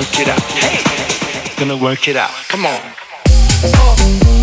work it out. Hey, gonna work it out. Come on.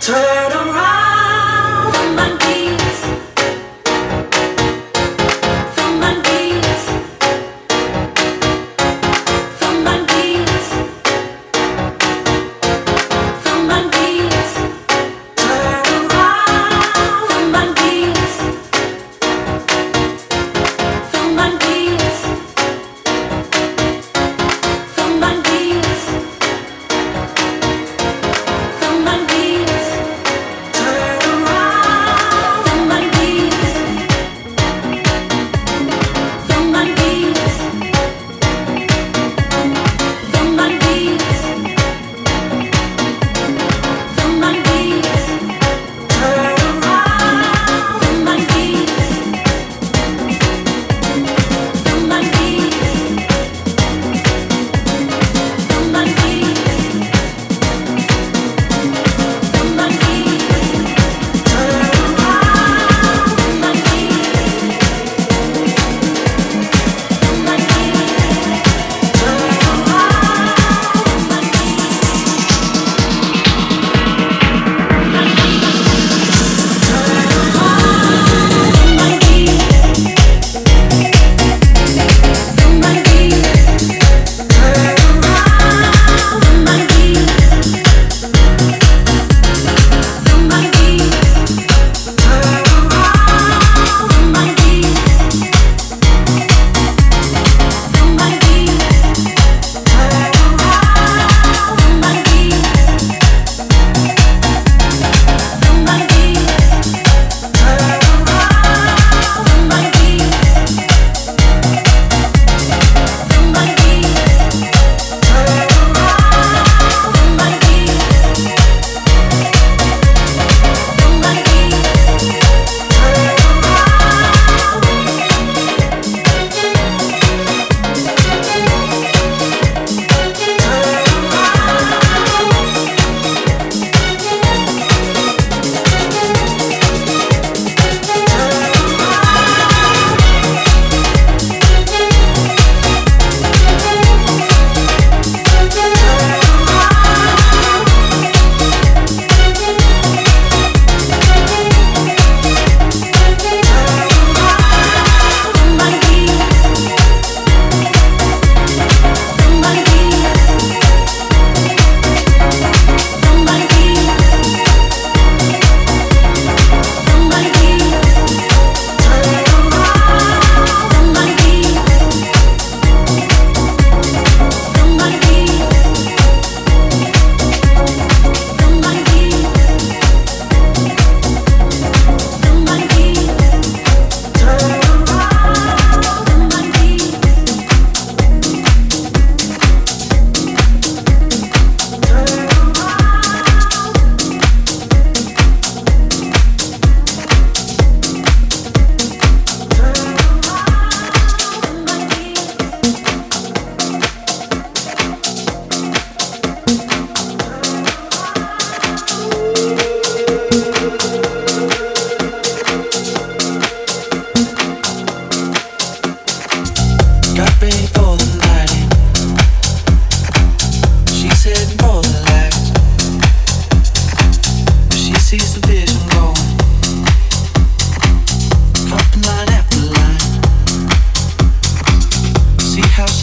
Turn around.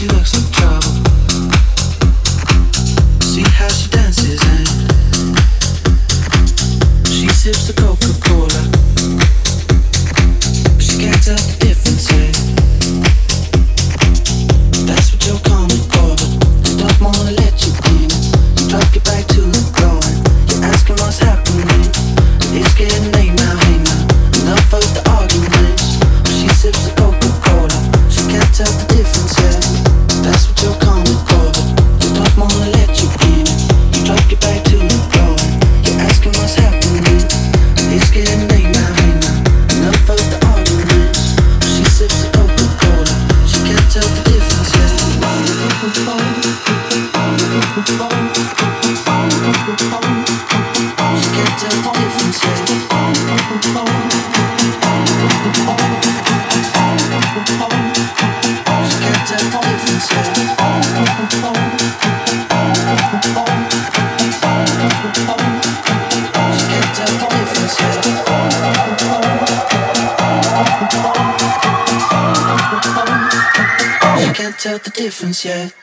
she looks the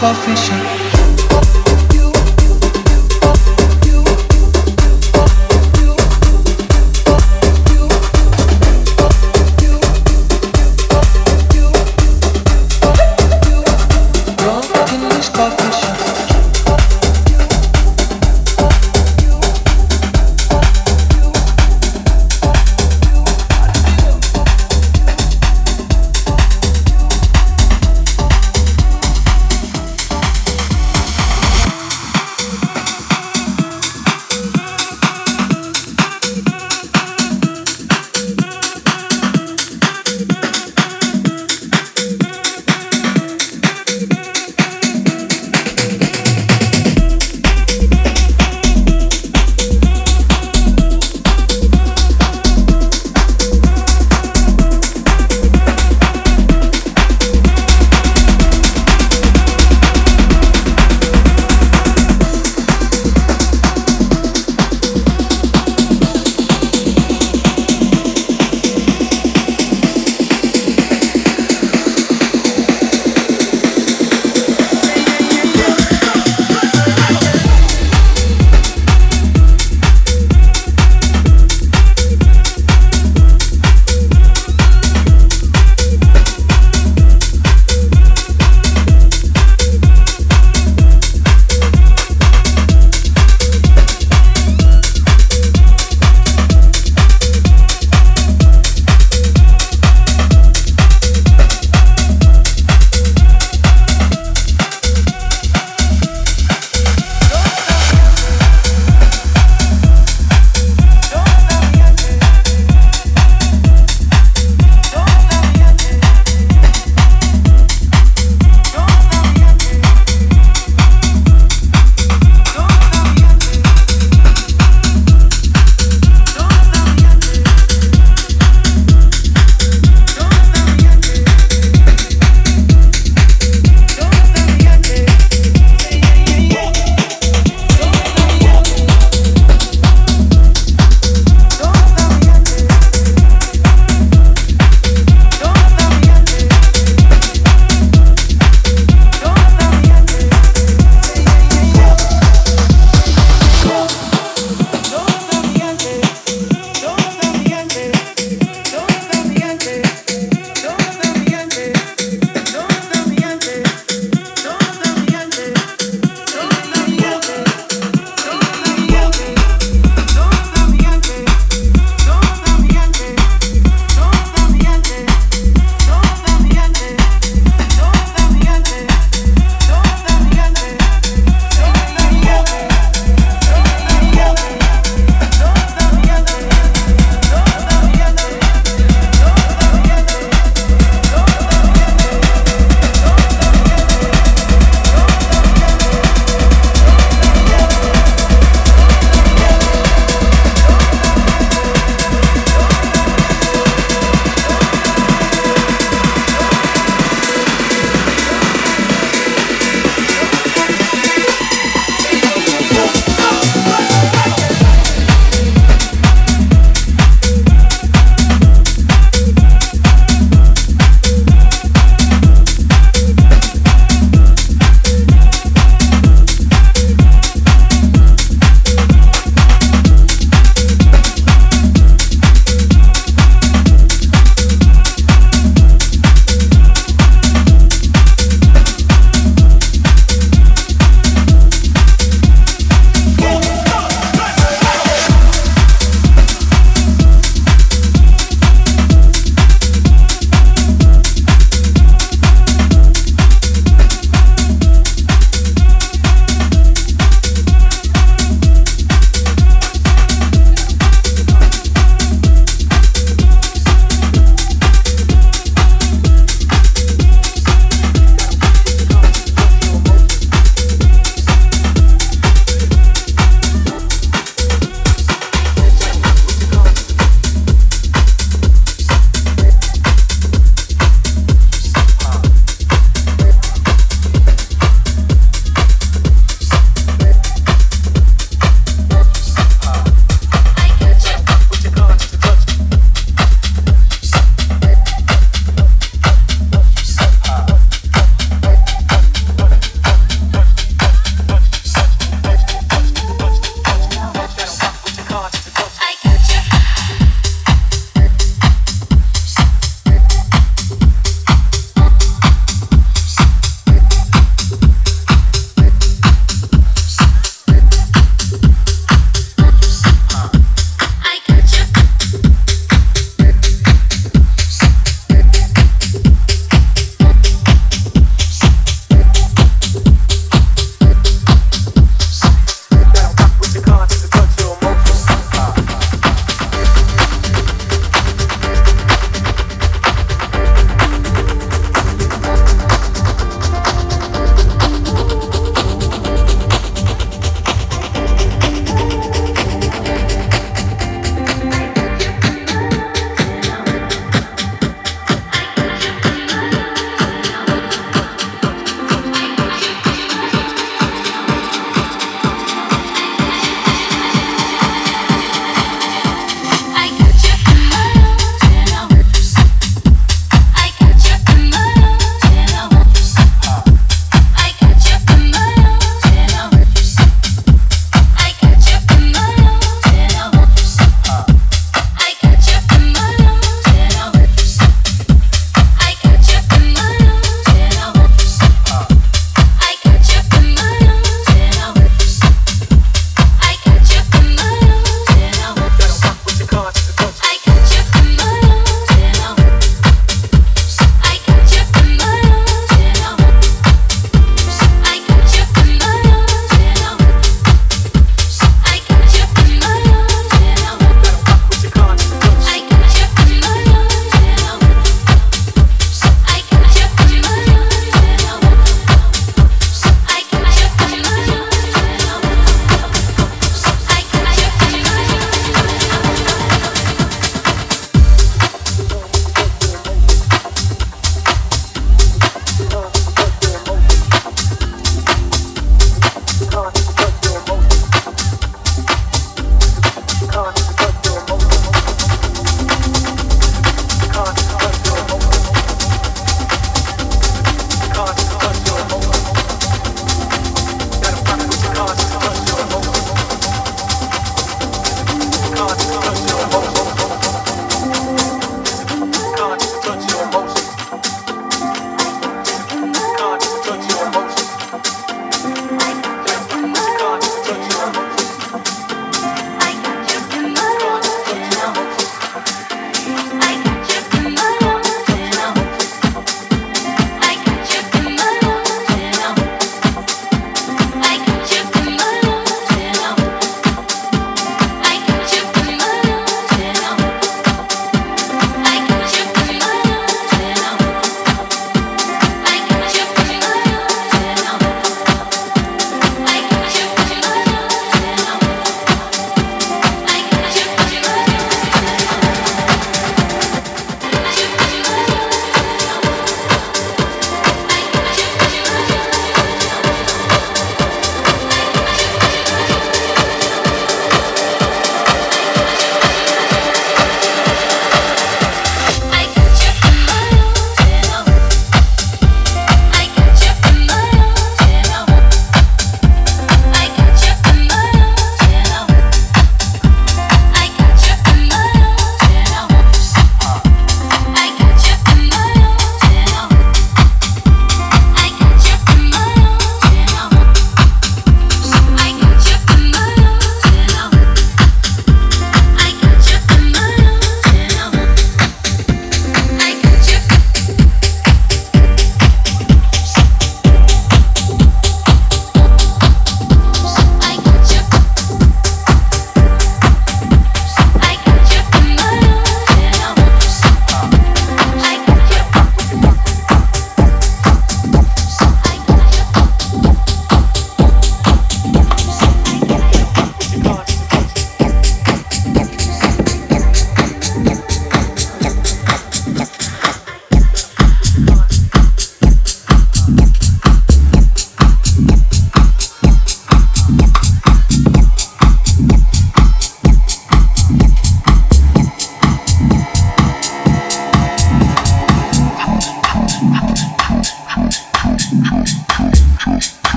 coffee shop.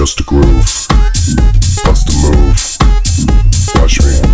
just a groove, bust a move, watch me.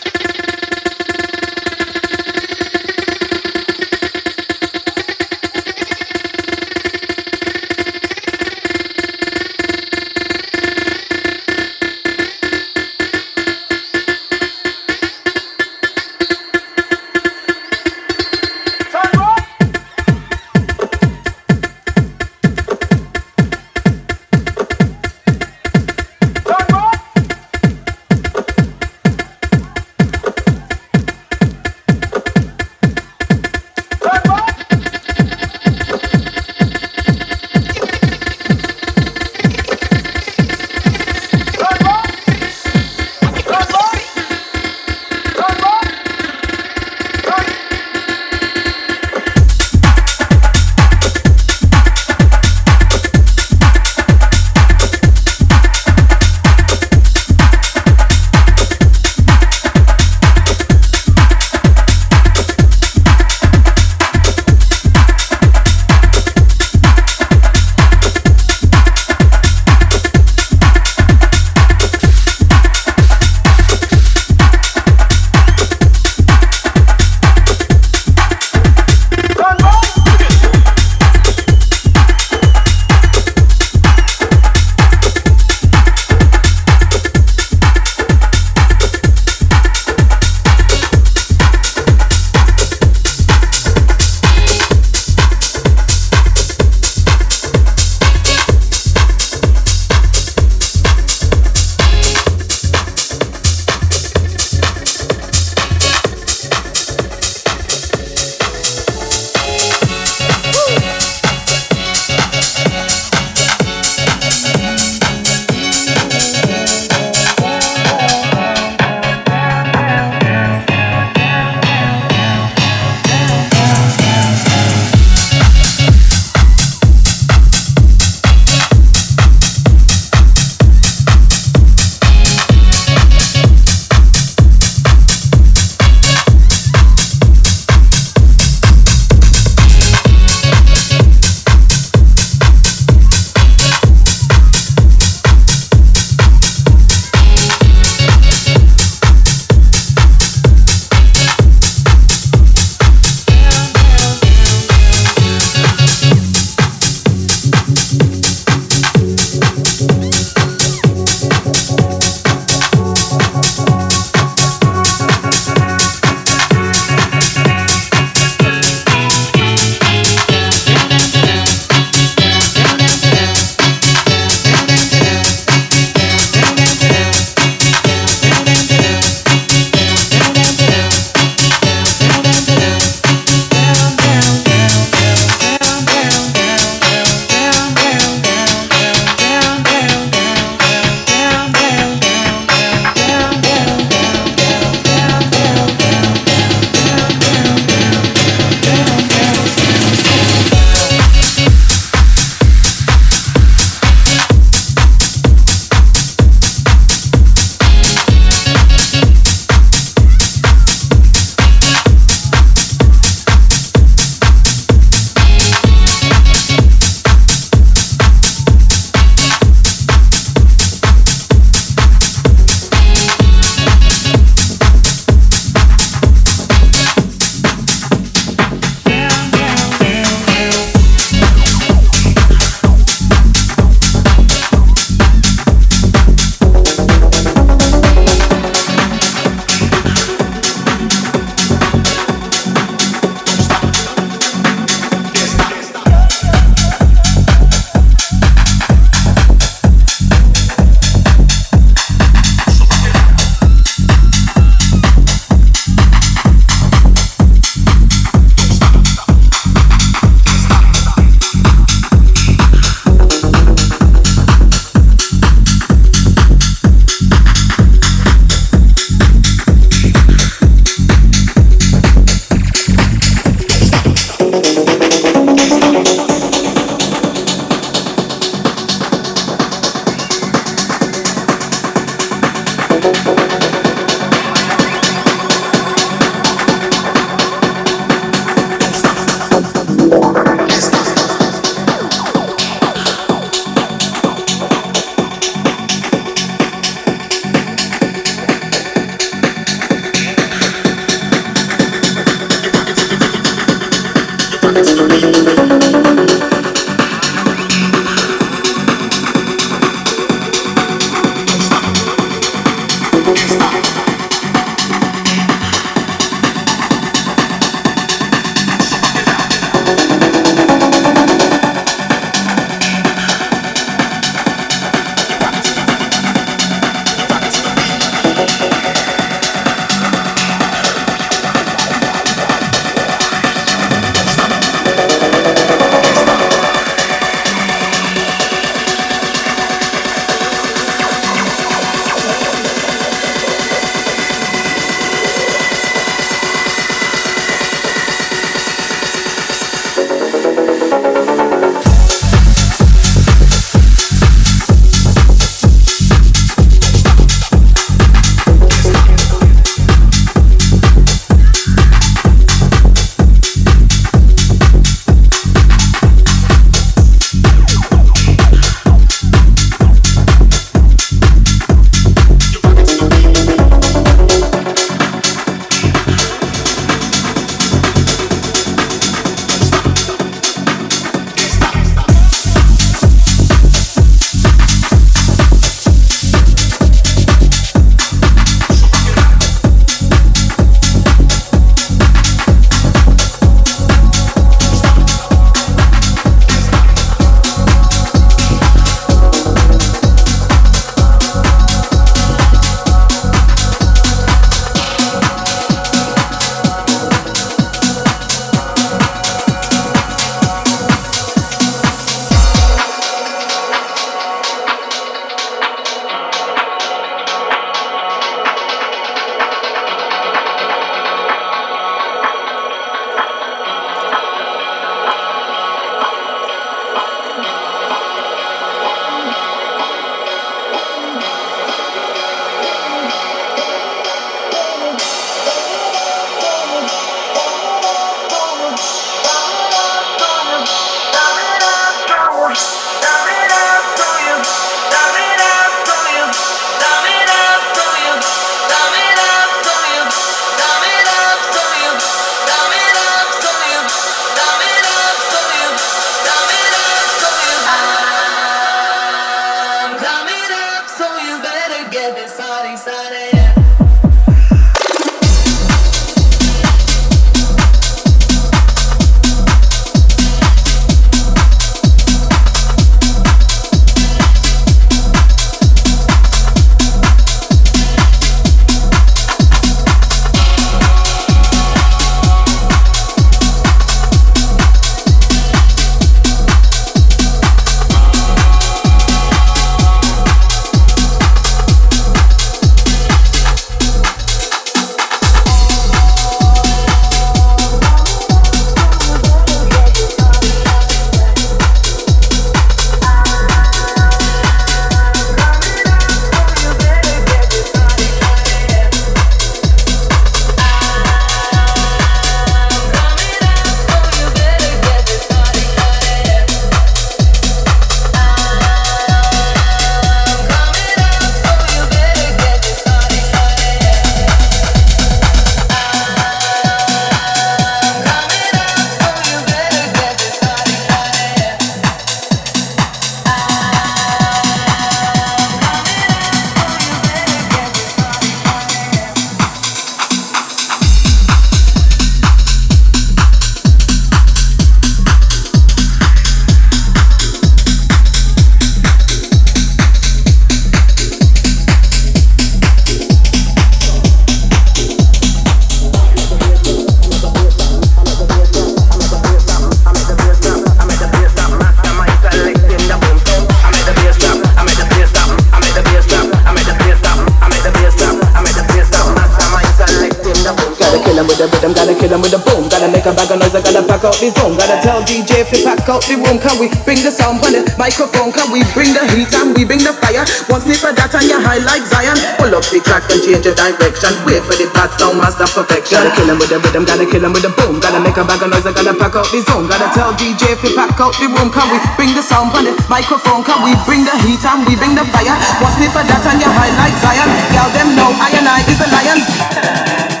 The zone. Gotta tell DJ if you pack out the room. Can we bring the sound on the microphone? Can we bring the heat and we bring the fire? One sniff of that and you're high like Zion. Pull up the track and change the direction. Wait for the bad sound, master perfection. Gotta kill 'em with the rhythm, gotta kill 'em with the boom. Gotta make a bag of noise, I gotta pack out the zone. Gotta tell DJ if you pack out the room. Can we bring the sound on the microphone? Can we bring the heat and we bring the fire? One sniff of that and you're high like Zion. Y'all them know I and I is a lion.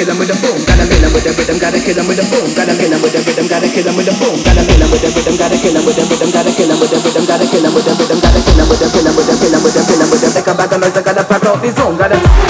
Rhythm, gotta kill 'em with the boom. Gotta kill 'em with the rhythm, gotta kill 'em with the boom. Gotta kill 'em with the rhythm, gotta kill 'em with the boom. Gotta kill 'em with the rhythm, gotta kill 'em with the rhythm, gotta kill 'em with the rhythm, gotta kill 'em with the rhythm, gotta kill 'em with the kill 'em with the kill 'em with the kill 'em with the make a bag of noise, I gotta pack out the zone. Gotta